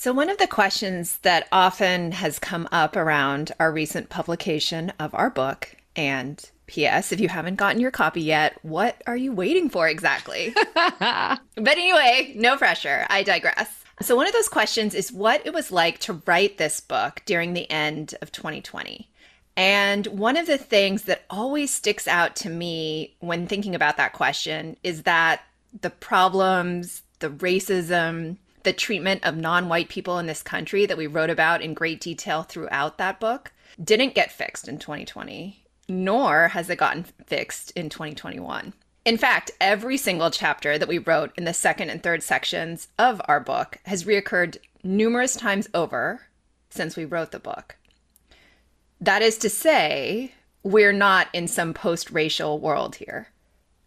So, one of the questions that often has come up around our recent publication of our book, and P.S., if you haven't gotten your copy yet, what are you waiting for exactly? but anyway, no pressure. I digress. So, one of those questions is what it was like to write this book during the end of 2020. And one of the things that always sticks out to me when thinking about that question is that the problems, the racism, the treatment of non white people in this country that we wrote about in great detail throughout that book didn't get fixed in 2020, nor has it gotten fixed in 2021. In fact, every single chapter that we wrote in the second and third sections of our book has reoccurred numerous times over since we wrote the book. That is to say, we're not in some post racial world here.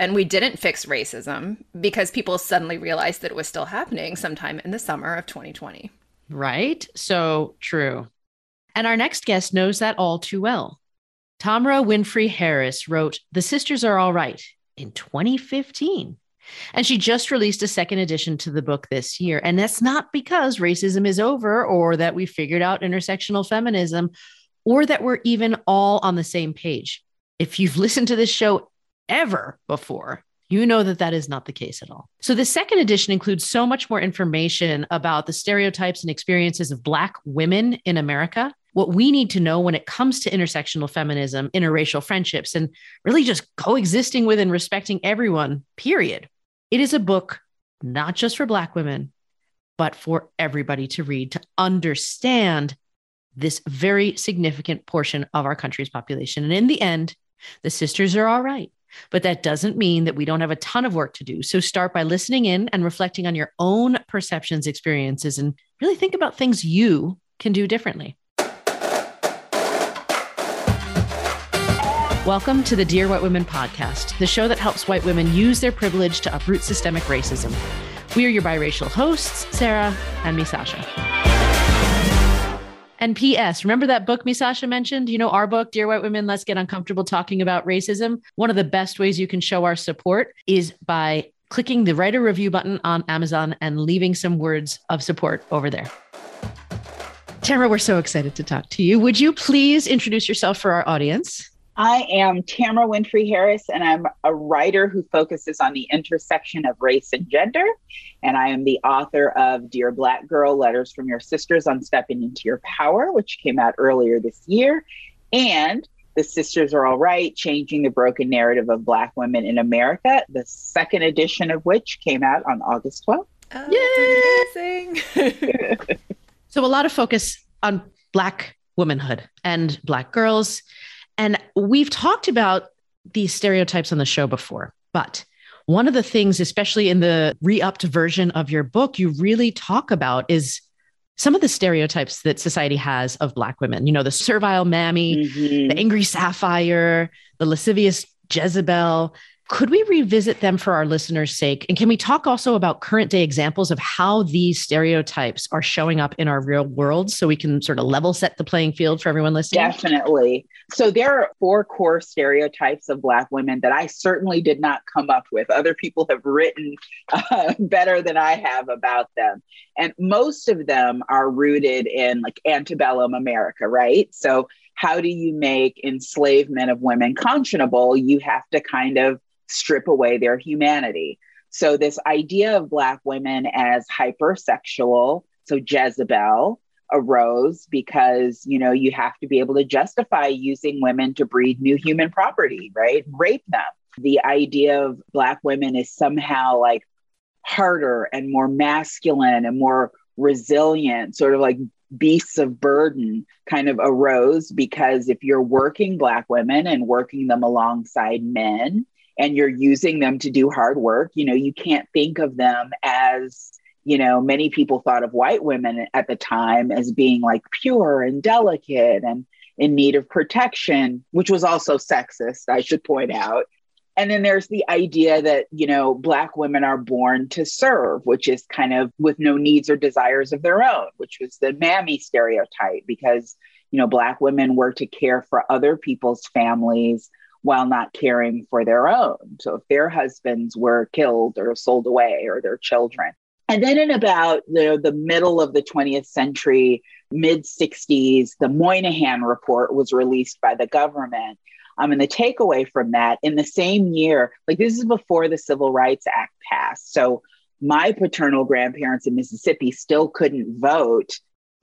And we didn't fix racism because people suddenly realized that it was still happening sometime in the summer of 2020. Right? So true. And our next guest knows that all too well. Tamara Winfrey Harris wrote The Sisters Are All Right in 2015. And she just released a second edition to the book this year. And that's not because racism is over or that we figured out intersectional feminism or that we're even all on the same page. If you've listened to this show ever before, you know that that is not the case at all. So, the second edition includes so much more information about the stereotypes and experiences of Black women in America, what we need to know when it comes to intersectional feminism, interracial friendships, and really just coexisting with and respecting everyone, period. It is a book not just for Black women, but for everybody to read to understand this very significant portion of our country's population. And in the end, the sisters are all right. But that doesn't mean that we don't have a ton of work to do. So start by listening in and reflecting on your own perceptions, experiences, and really think about things you can do differently. Welcome to the Dear White Women podcast, the show that helps white women use their privilege to uproot systemic racism. We are your biracial hosts, Sarah and Misasha. And P.S. Remember that book Misasha mentioned? You know, our book, Dear White Women, Let's Get Uncomfortable Talking About Racism. One of the best ways you can show our support is by clicking the write a review button on Amazon and leaving some words of support over there. Tamara, we're so excited to talk to you. Would you please introduce yourself for our audience? I am Tamara Winfrey Harris, and I'm a writer who focuses on the intersection of race and gender. And I am the author of Dear Black Girl Letters from Your Sisters on Stepping into Your Power, which came out earlier this year, and The Sisters Are All Right Changing the Broken Narrative of Black Women in America, the second edition of which came out on August 12th. Oh, amazing. so, a lot of focus on Black womanhood and Black girls and we've talked about these stereotypes on the show before, but one of the things, especially in the re upped version of your book, you really talk about is some of the stereotypes that society has of Black women. You know, the servile mammy, mm-hmm. the angry sapphire, the lascivious Jezebel, could we revisit them for our listeners' sake? And can we talk also about current day examples of how these stereotypes are showing up in our real world so we can sort of level set the playing field for everyone listening? Definitely. So there are four core stereotypes of Black women that I certainly did not come up with. Other people have written uh, better than I have about them. And most of them are rooted in like antebellum America, right? So how do you make enslavement of women conscionable? You have to kind of strip away their humanity. So, this idea of Black women as hypersexual, so Jezebel, arose because you know you have to be able to justify using women to breed new human property right rape them the idea of black women is somehow like harder and more masculine and more resilient sort of like beasts of burden kind of arose because if you're working black women and working them alongside men and you're using them to do hard work, you know, you can't think of them as, you know, many people thought of white women at the time as being like pure and delicate and in need of protection, which was also sexist, I should point out. And then there's the idea that, you know, Black women are born to serve, which is kind of with no needs or desires of their own, which was the mammy stereotype, because, you know, Black women were to care for other people's families while not caring for their own. So if their husbands were killed or sold away or their children. And then in about the, the middle of the 20th century, mid 60s, the Moynihan Report was released by the government. Um, and the takeaway from that in the same year, like this is before the Civil Rights Act passed. So my paternal grandparents in Mississippi still couldn't vote.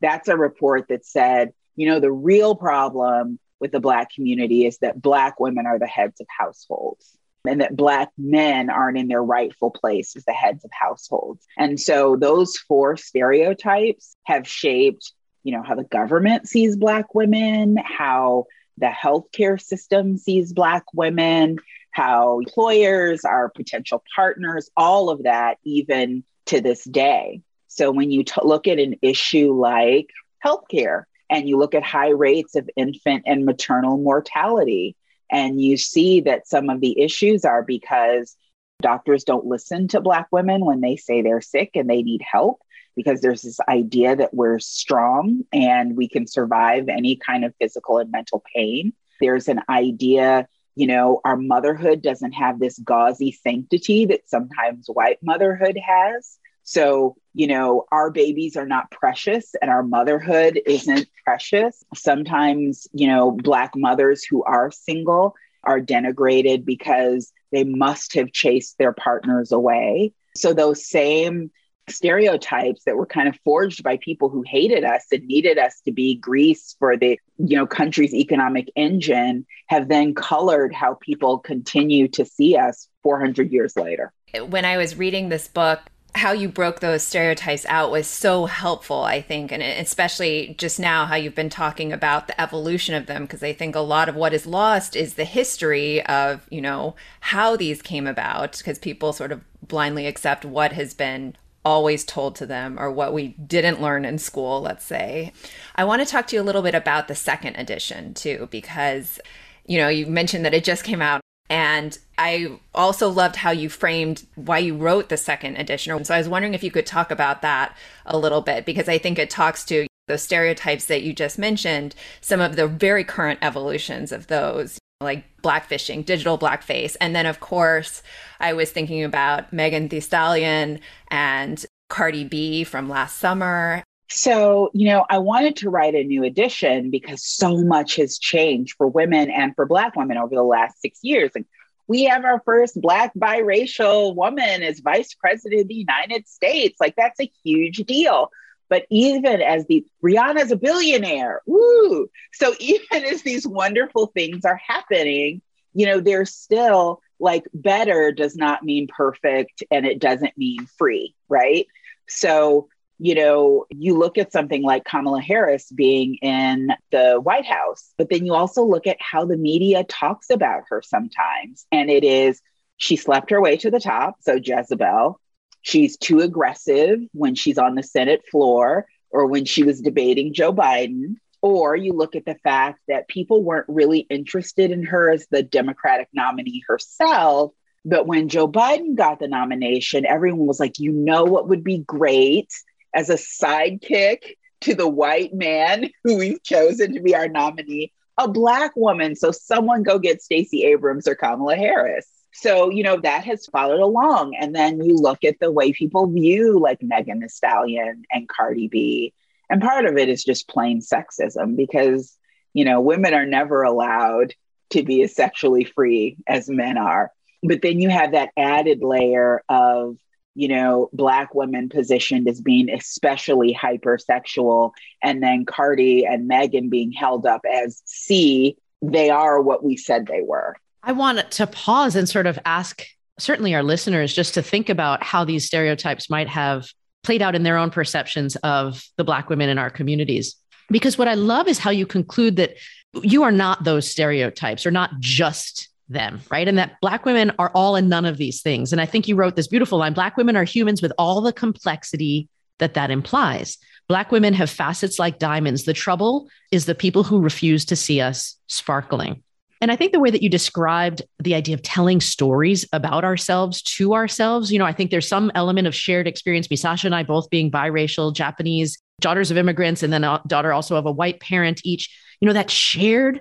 That's a report that said, you know, the real problem with the Black community is that Black women are the heads of households and that Black men aren't in their rightful place as the heads of households. And so those four stereotypes have shaped, you know, how the government sees Black women, how the healthcare system sees Black women, how employers are potential partners, all of that, even to this day. So when you t- look at an issue like healthcare and you look at high rates of infant and maternal mortality, and you see that some of the issues are because doctors don't listen to Black women when they say they're sick and they need help because there's this idea that we're strong and we can survive any kind of physical and mental pain. There's an idea, you know, our motherhood doesn't have this gauzy sanctity that sometimes white motherhood has. So, you know, our babies are not precious and our motherhood isn't precious. Sometimes, you know, Black mothers who are single are denigrated because they must have chased their partners away. So, those same stereotypes that were kind of forged by people who hated us and needed us to be grease for the you know country's economic engine have then colored how people continue to see us 400 years later. When i was reading this book how you broke those stereotypes out was so helpful, I think, and especially just now how you've been talking about the evolution of them, because I think a lot of what is lost is the history of, you know, how these came about, because people sort of blindly accept what has been always told to them or what we didn't learn in school, let's say. I want to talk to you a little bit about the second edition too, because, you know, you mentioned that it just came out and I also loved how you framed why you wrote the second edition. So I was wondering if you could talk about that a little bit, because I think it talks to those stereotypes that you just mentioned, some of the very current evolutions of those, like blackfishing, digital blackface. And then, of course, I was thinking about Megan Thee Stallion and Cardi B from last summer. So, you know, I wanted to write a new edition because so much has changed for women and for Black women over the last six years. And we have our first Black biracial woman as vice president of the United States. Like, that's a huge deal. But even as the Rihanna's a billionaire, woo! So, even as these wonderful things are happening, you know, there's still like better does not mean perfect and it doesn't mean free, right? So, you know, you look at something like Kamala Harris being in the White House, but then you also look at how the media talks about her sometimes. And it is, she slept her way to the top. So Jezebel, she's too aggressive when she's on the Senate floor or when she was debating Joe Biden. Or you look at the fact that people weren't really interested in her as the Democratic nominee herself. But when Joe Biden got the nomination, everyone was like, you know what would be great? as a sidekick to the white man who we've chosen to be our nominee, a black woman. So someone go get Stacey Abrams or Kamala Harris. So, you know, that has followed along. And then you look at the way people view like Megan Thee Stallion and Cardi B. And part of it is just plain sexism because, you know, women are never allowed to be as sexually free as men are. But then you have that added layer of you know, Black women positioned as being especially hypersexual, and then Cardi and Megan being held up as, see, they are what we said they were. I want to pause and sort of ask, certainly our listeners, just to think about how these stereotypes might have played out in their own perceptions of the Black women in our communities. Because what I love is how you conclude that you are not those stereotypes or not just them, right? And that Black women are all and none of these things. And I think you wrote this beautiful line Black women are humans with all the complexity that that implies. Black women have facets like diamonds. The trouble is the people who refuse to see us sparkling. And I think the way that you described the idea of telling stories about ourselves to ourselves, you know, I think there's some element of shared experience. Misasha and I both being biracial, Japanese, daughters of immigrants, and then a daughter also of a white parent each, you know, that shared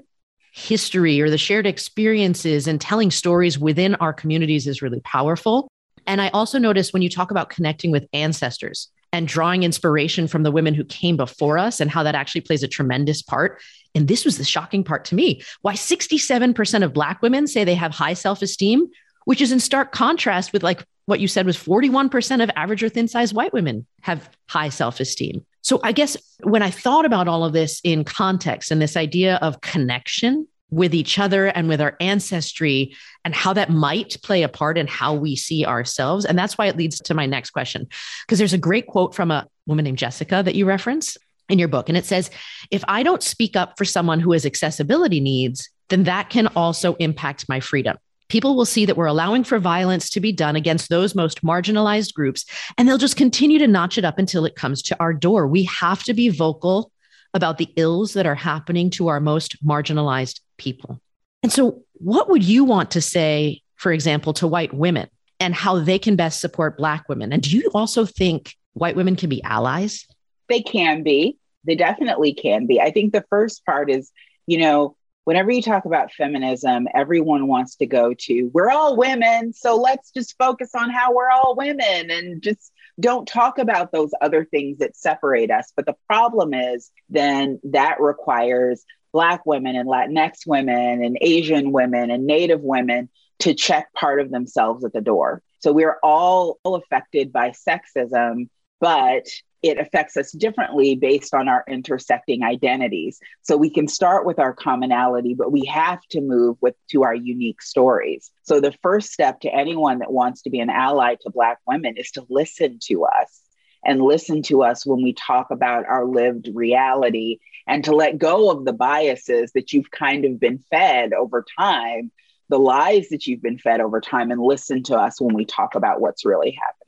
history or the shared experiences and telling stories within our communities is really powerful. And I also noticed when you talk about connecting with ancestors and drawing inspiration from the women who came before us and how that actually plays a tremendous part. And this was the shocking part to me why 67% of Black women say they have high self esteem, which is in stark contrast with like what you said was 41% of average or thin sized white women have high self esteem. So I guess when I thought about all of this in context and this idea of connection with each other and with our ancestry and how that might play a part in how we see ourselves. And that's why it leads to my next question. Because there's a great quote from a woman named Jessica that you reference in your book. And it says, if I don't speak up for someone who has accessibility needs, then that can also impact my freedom. People will see that we're allowing for violence to be done against those most marginalized groups, and they'll just continue to notch it up until it comes to our door. We have to be vocal about the ills that are happening to our most marginalized people. And so, what would you want to say, for example, to white women and how they can best support Black women? And do you also think white women can be allies? They can be. They definitely can be. I think the first part is, you know, whenever you talk about feminism, everyone wants to go to, we're all women. So let's just focus on how we're all women and just don't talk about those other things that separate us. But the problem is, then that requires Black women and Latinx women and Asian women and Native women to check part of themselves at the door. So we're all affected by sexism, but it affects us differently based on our intersecting identities. So we can start with our commonality, but we have to move with to our unique stories. So the first step to anyone that wants to be an ally to Black women is to listen to us and listen to us when we talk about our lived reality and to let go of the biases that you've kind of been fed over time, the lies that you've been fed over time, and listen to us when we talk about what's really happening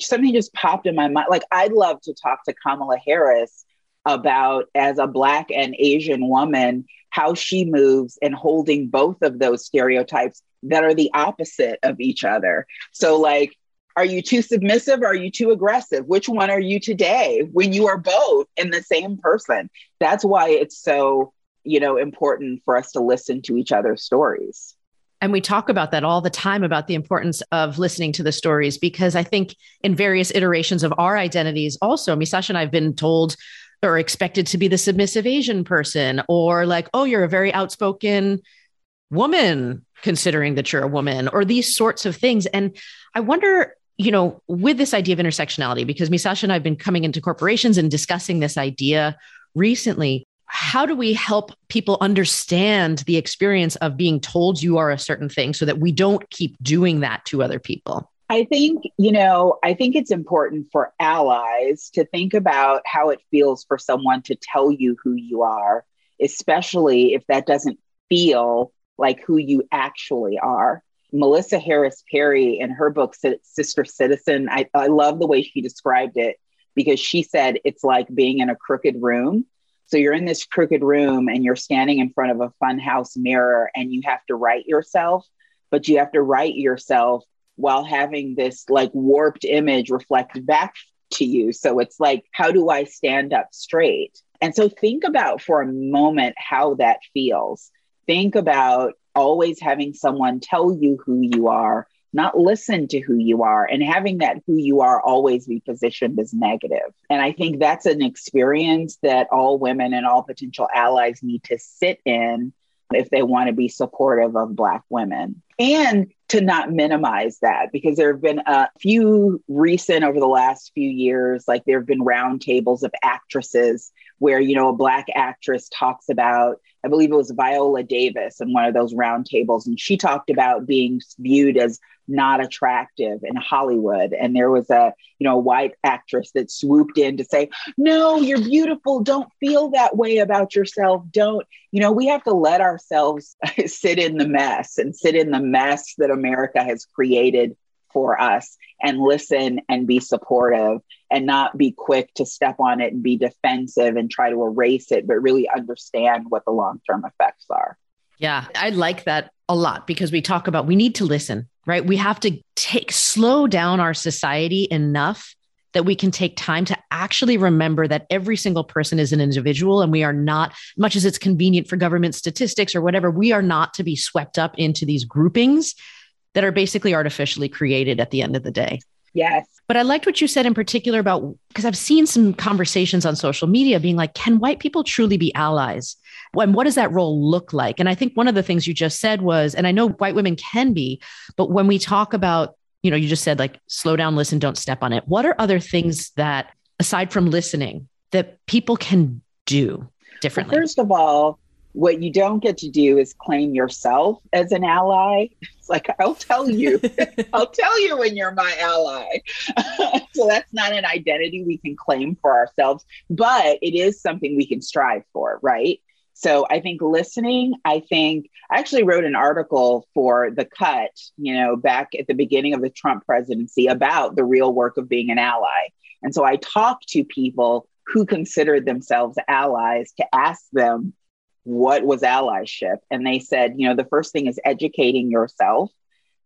something just popped in my mind. Like, I'd love to talk to Kamala Harris about, as a Black and Asian woman, how she moves and holding both of those stereotypes that are the opposite of each other. So, like, are you too submissive are you too aggressive? Which one are you today when you are both in the same person? That's why it's so, you know, important for us to listen to each other's stories. And we talk about that all the time about the importance of listening to the stories because I think in various iterations of our identities, also, Misasha and I have been told or expected to be the submissive Asian person, or like, oh, you're a very outspoken woman, considering that you're a woman, or these sorts of things. And I wonder, you know, with this idea of intersectionality, because Misasha and I have been coming into corporations and discussing this idea recently how do we help people understand the experience of being told you are a certain thing so that we don't keep doing that to other people? I think, you know, I think it's important for allies to think about how it feels for someone to tell you who you are, especially if that doesn't feel like who you actually are. Melissa Harris Perry, in her book, Sister Citizen, I, I love the way she described it because she said it's like being in a crooked room so you're in this crooked room and you're standing in front of a funhouse mirror and you have to write yourself, but you have to write yourself while having this like warped image reflected back to you. So it's like, how do I stand up straight? And so think about for a moment how that feels. Think about always having someone tell you who you are not listen to who you are and having that who you are always be positioned as negative. And I think that's an experience that all women and all potential allies need to sit in if they want to be supportive of Black women. And to not minimize that because there have been a few recent over the last few years, like there have been roundtables of actresses where, you know, a Black actress talks about, I believe it was Viola Davis in one of those roundtables, and she talked about being viewed as not attractive in Hollywood. And there was a, you know, white actress that swooped in to say, no, you're beautiful. Don't feel that way about yourself. Don't, you know, we have to let ourselves sit in the mess and sit in the mess that America has created for us and listen and be supportive and not be quick to step on it and be defensive and try to erase it, but really understand what the long term effects are. Yeah, I like that a lot because we talk about we need to listen, right? We have to take slow down our society enough that we can take time to actually remember that every single person is an individual and we are not much as it's convenient for government statistics or whatever we are not to be swept up into these groupings that are basically artificially created at the end of the day. Yes. But I liked what you said in particular about because I've seen some conversations on social media being like, can white people truly be allies? And what does that role look like? And I think one of the things you just said was, and I know white women can be, but when we talk about, you know, you just said like, slow down, listen, don't step on it. What are other things that, aside from listening, that people can do differently? Well, first of all, what you don't get to do is claim yourself as an ally. It's like, I'll tell you, I'll tell you when you're my ally. so that's not an identity we can claim for ourselves, but it is something we can strive for, right? So I think listening, I think I actually wrote an article for The Cut, you know, back at the beginning of the Trump presidency about the real work of being an ally. And so I talked to people who considered themselves allies to ask them what was allyship. And they said, you know, the first thing is educating yourself,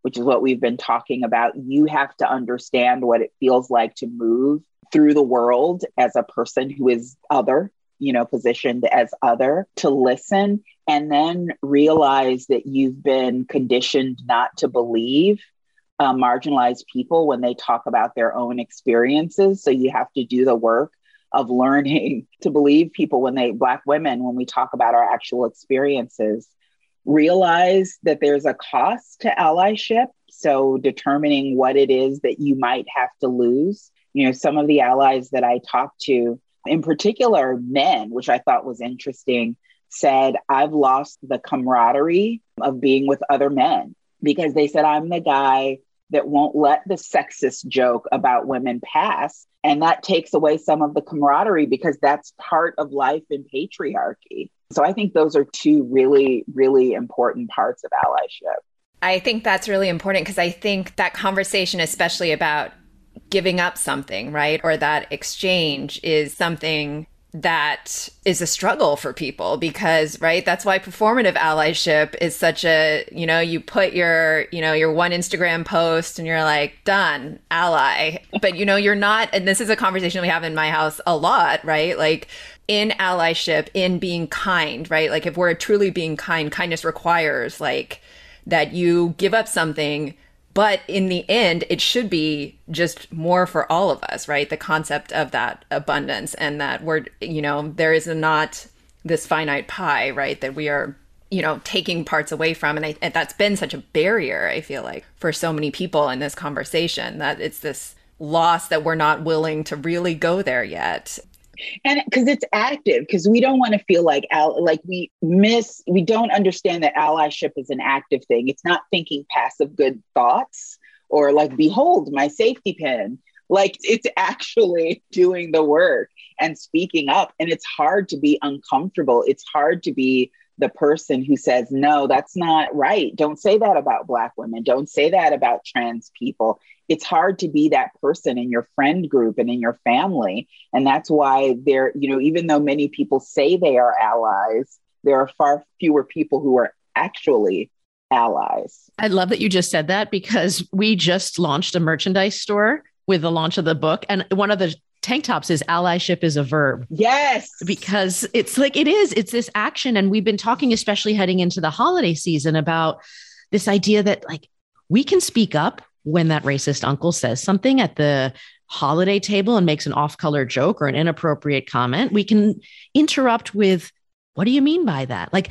which is what we've been talking about. You have to understand what it feels like to move through the world as a person who is other, you know, positioned as other, to listen and then realize that you've been conditioned not to believe uh, marginalized people when they talk about their own experiences. So you have to do the work of learning to believe people when they, Black women, when we talk about our actual experiences, realize that there's a cost to allyship. So determining what it is that you might have to lose. You know, some of the allies that I talked to, in particular men, which I thought was interesting, said, I've lost the camaraderie of being with other men because they said, I'm the guy that won't let the sexist joke about women pass. And that takes away some of the camaraderie because that's part of life in patriarchy. So I think those are two really, really important parts of allyship. I think that's really important because I think that conversation, especially about giving up something, right? Or that exchange is something that is a struggle for people because right that's why performative allyship is such a you know you put your you know your one instagram post and you're like done ally. But you know you're not and this is a conversation we have in my house a lot right? Like in allyship in being kind right? Like if we're truly being kind kindness requires like that you give up something but in the end, it should be just more for all of us, right? The concept of that abundance and that we're, you know, there is not this finite pie, right? That we are, you know, taking parts away from. And, I, and that's been such a barrier, I feel like, for so many people in this conversation that it's this loss that we're not willing to really go there yet and because it's active because we don't want to feel like al- like we miss we don't understand that allyship is an active thing. It's not thinking passive good thoughts or like behold my safety pin. Like it's actually doing the work and speaking up and it's hard to be uncomfortable. It's hard to be the person who says no that's not right. Don't say that about black women. Don't say that about trans people it's hard to be that person in your friend group and in your family. And that's why there, you know, even though many people say they are allies, there are far fewer people who are actually allies. I love that you just said that because we just launched a merchandise store with the launch of the book. And one of the tank tops is allyship is a verb. Yes. Because it's like it is, it's this action. And we've been talking, especially heading into the holiday season, about this idea that like we can speak up when that racist uncle says something at the holiday table and makes an off color joke or an inappropriate comment, we can interrupt with, What do you mean by that? Like,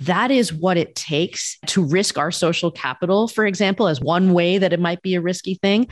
that is what it takes to risk our social capital, for example, as one way that it might be a risky thing.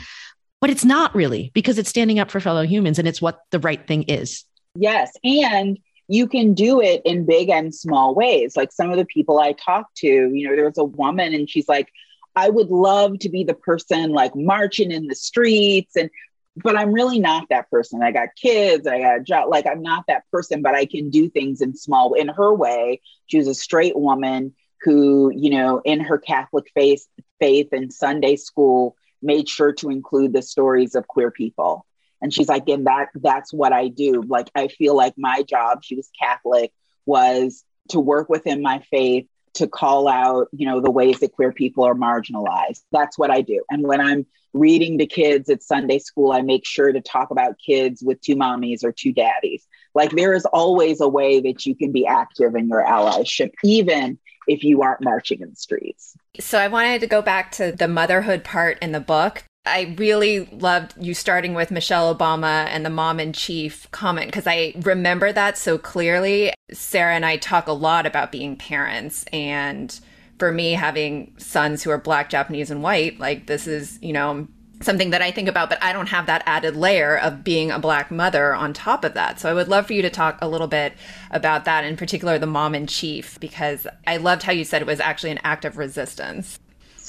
But it's not really because it's standing up for fellow humans and it's what the right thing is. Yes. And you can do it in big and small ways. Like some of the people I talked to, you know, there was a woman and she's like, I would love to be the person like marching in the streets and but I'm really not that person. I got kids, I got a job. Like I'm not that person, but I can do things in small in her way. She was a straight woman who, you know, in her Catholic faith faith and Sunday school made sure to include the stories of queer people. And she's like, and that that's what I do. Like I feel like my job, she was Catholic, was to work within my faith to call out, you know, the ways that queer people are marginalized. That's what I do. And when I'm reading to kids at Sunday school, I make sure to talk about kids with two mommies or two daddies. Like there is always a way that you can be active in your allyship, even if you aren't marching in the streets. So I wanted to go back to the motherhood part in the book. I really loved you starting with Michelle Obama and the mom in chief comment because I remember that so clearly. Sarah and I talk a lot about being parents and for me having sons who are black, Japanese and white, like this is, you know, something that I think about, but I don't have that added layer of being a black mother on top of that. So I would love for you to talk a little bit about that, in particular the mom in chief, because I loved how you said it was actually an act of resistance.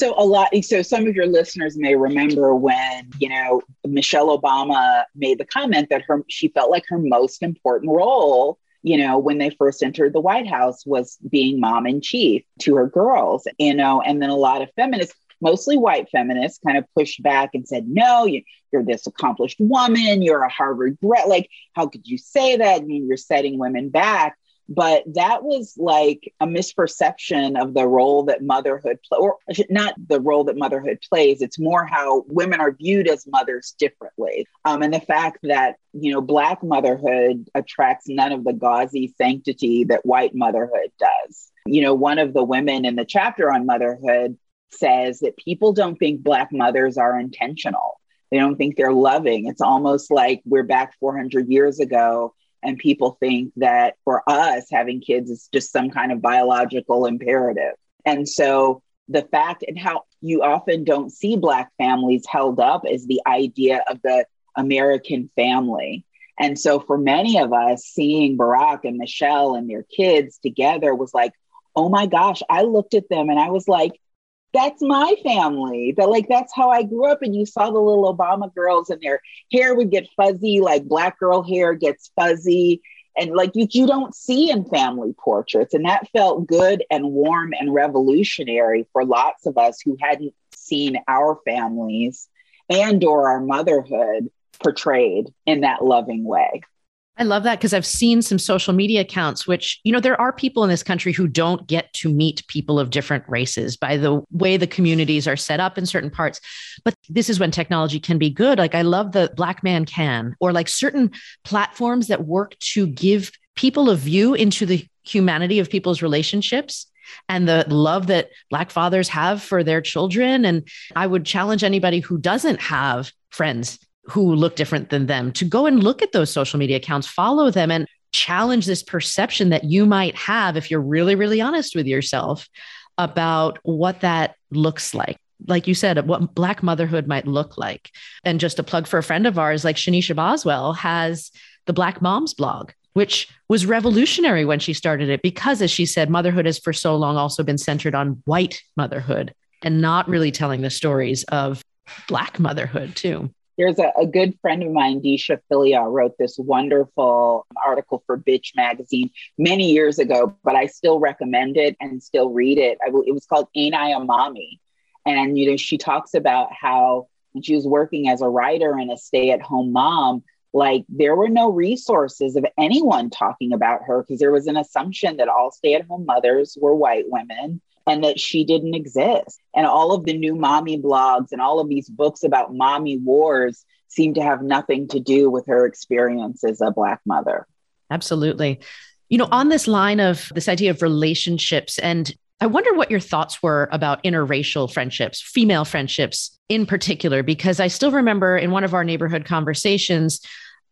So a lot so some of your listeners may remember when, you know, Michelle Obama made the comment that her she felt like her most important role you know, when they first entered the White House was being mom in chief to her girls, you know, and then a lot of feminists mostly white feminists kind of pushed back and said, no, you, are this accomplished woman, you're a Harvard grad. Like, how could you say that? I mean, you're setting women back. But that was like a misperception of the role that motherhood play, or not the role that motherhood plays. It's more how women are viewed as mothers differently, um, and the fact that you know black motherhood attracts none of the gauzy sanctity that white motherhood does. You know, one of the women in the chapter on motherhood says that people don't think Black mothers are intentional. They don't think they're loving. It's almost like we're back 400 years ago, and people think that for us, having kids is just some kind of biological imperative. And so the fact and how you often don't see Black families held up is the idea of the American family. And so for many of us, seeing Barack and Michelle and their kids together was like, oh my gosh, I looked at them and I was like, that's my family. That like that's how I grew up. And you saw the little Obama girls and their hair would get fuzzy, like black girl hair gets fuzzy. And like you, you don't see in family portraits. And that felt good and warm and revolutionary for lots of us who hadn't seen our families and or our motherhood portrayed in that loving way. I love that because I've seen some social media accounts, which, you know, there are people in this country who don't get to meet people of different races by the way the communities are set up in certain parts. But this is when technology can be good. Like, I love the Black Man Can, or like certain platforms that work to give people a view into the humanity of people's relationships and the love that Black fathers have for their children. And I would challenge anybody who doesn't have friends who look different than them to go and look at those social media accounts, follow them, and challenge this perception that you might have if you're really, really honest with yourself about what that looks like. Like you said, what Black motherhood might look like. And just a plug for a friend of ours, like Shanisha Boswell, has the Black Moms blog, which was revolutionary when she started it because, as she said, motherhood has for so long also been centered on white motherhood and not really telling the stories of Black motherhood, too there's a, a, good friend of mine, Deesha Philyaw, wrote this wonderful article for Bitch magazine many years ago, but I still recommend it and still read it. I, it was called Ain't I a Mommy? And, you know, she talks about how when she was working as a writer and a stay at home mom, like there were no resources of anyone talking about her because there was an assumption that all stay at home mothers were white women and that she didn't exist. And all of the new mommy blogs and all of these books about mommy wars seem to have nothing to do with her experience as a Black mother. Absolutely. You know, on this line of this idea of relationships, and I wonder what your thoughts were about interracial friendships, female friendships in particular, because I still remember in one of our neighborhood conversations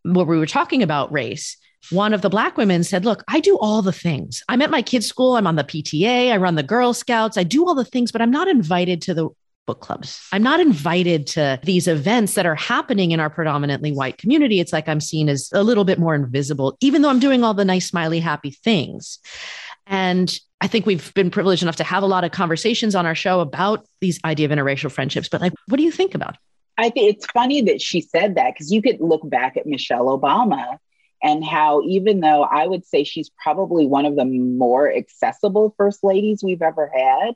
where we were talking about race, one of the black women said, Look, I do all the things. I'm at my kids' school, I'm on the PTA, I run the Girl Scouts, I do all the things, but I'm not invited to the book clubs. I'm not invited to these events that are happening in our predominantly white community. It's like I'm seen as a little bit more invisible, even though I'm doing all the nice, smiley, happy things. And I think we've been privileged enough to have a lot of conversations on our show about these idea of interracial friendships. But like, what do you think about? It? I think it's funny that she said that because you could look back at Michelle Obama and how even though I would say she's probably one of the more accessible first ladies we've ever had,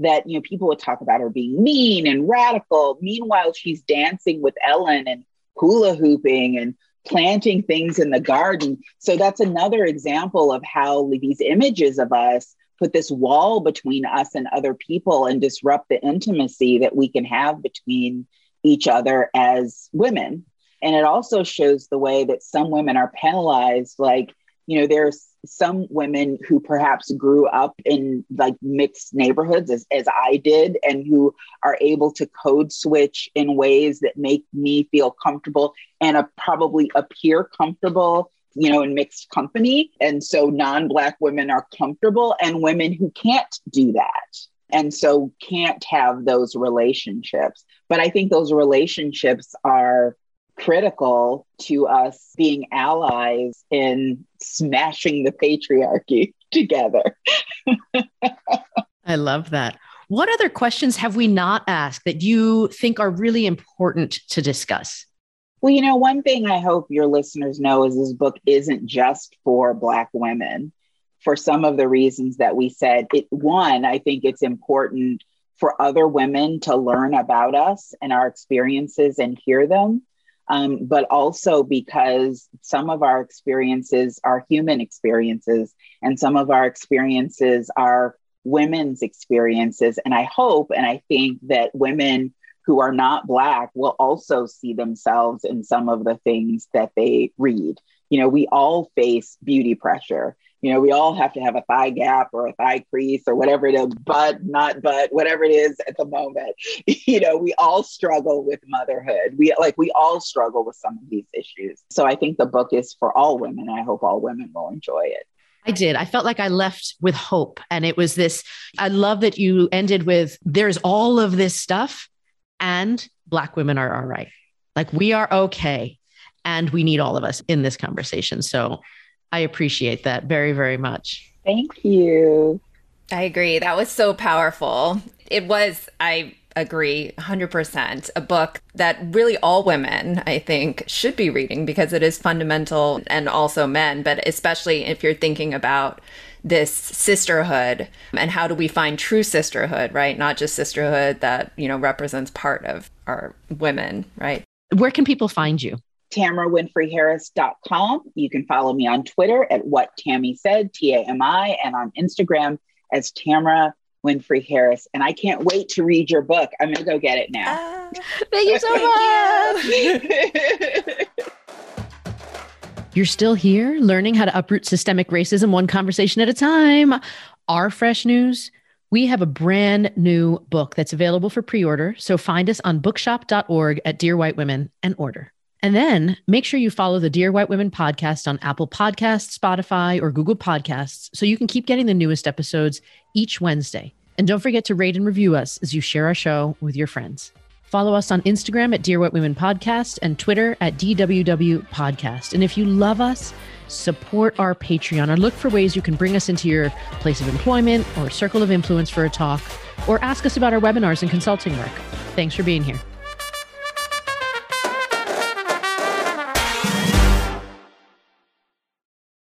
that you know people would talk about her being mean and radical. Meanwhile, she's dancing with Ellen and hula hooping and planting things in the garden. So that's another example of how these images of us put this wall between us and other people and disrupt the intimacy that we can have between each other as women and it also shows the way that some women are penalized like you know there's some women who perhaps grew up in like mixed neighborhoods as, as I did and who are able to code switch in ways that make me feel comfortable and a, probably appear comfortable you know in mixed company. And so non-black women are comfortable and women who can't do that and so can't have those relationships. But i think those relationships are critical to us being allies in smashing the patriarchy together. I love that. What other questions have we not asked that you think are really important to discuss? Well, you know, one thing I hope your listeners know is this book isn't just for Black women. For some of the reasons that we said, it one, I think it's important for other women to learn about us and our experiences and hear them um, but also because some of our experiences are human experiences and some of our experiences are women's experiences. And I hope and I think that women who are not Black will also see themselves in some of the things that they read. You know, we all face beauty pressure you know, we all have to have a thigh gap or a thigh crease or whatever it is, but not but, whatever it is at the moment. You know, we all struggle with motherhood. We like we all struggle with some of these issues. So I think the book is for all women. I hope all women will enjoy it. I did. I felt like I left with hope. And it was this I love that you ended with there's all of this stuff and Black women are all right. Like we are okay. And we need all of us in this conversation. So I appreciate that very, very much. Thank you. I agree. That was so powerful. It was, I agree 100%. A book that really all women, I think, should be reading because it is fundamental and also men, but especially if you're thinking about this sisterhood and how do we find true sisterhood, right? Not just sisterhood that, you know, represents part of our women, right? Where can people find you? TamaraWinfreyHarris.com. You can follow me on Twitter at what Tami said, T A M I, and on Instagram as Tamara Winfrey Harris. And I can't wait to read your book. I'm going to go get it now. Uh, thank you so much. You're still here learning how to uproot systemic racism one conversation at a time. Our fresh news we have a brand new book that's available for pre order. So find us on bookshop.org at Dear White Women and order. And then make sure you follow the Dear White Women podcast on Apple Podcasts, Spotify, or Google Podcasts so you can keep getting the newest episodes each Wednesday. And don't forget to rate and review us as you share our show with your friends. Follow us on Instagram at Dear White Women Podcast and Twitter at DWW Podcast. And if you love us, support our Patreon or look for ways you can bring us into your place of employment or circle of influence for a talk or ask us about our webinars and consulting work. Thanks for being here.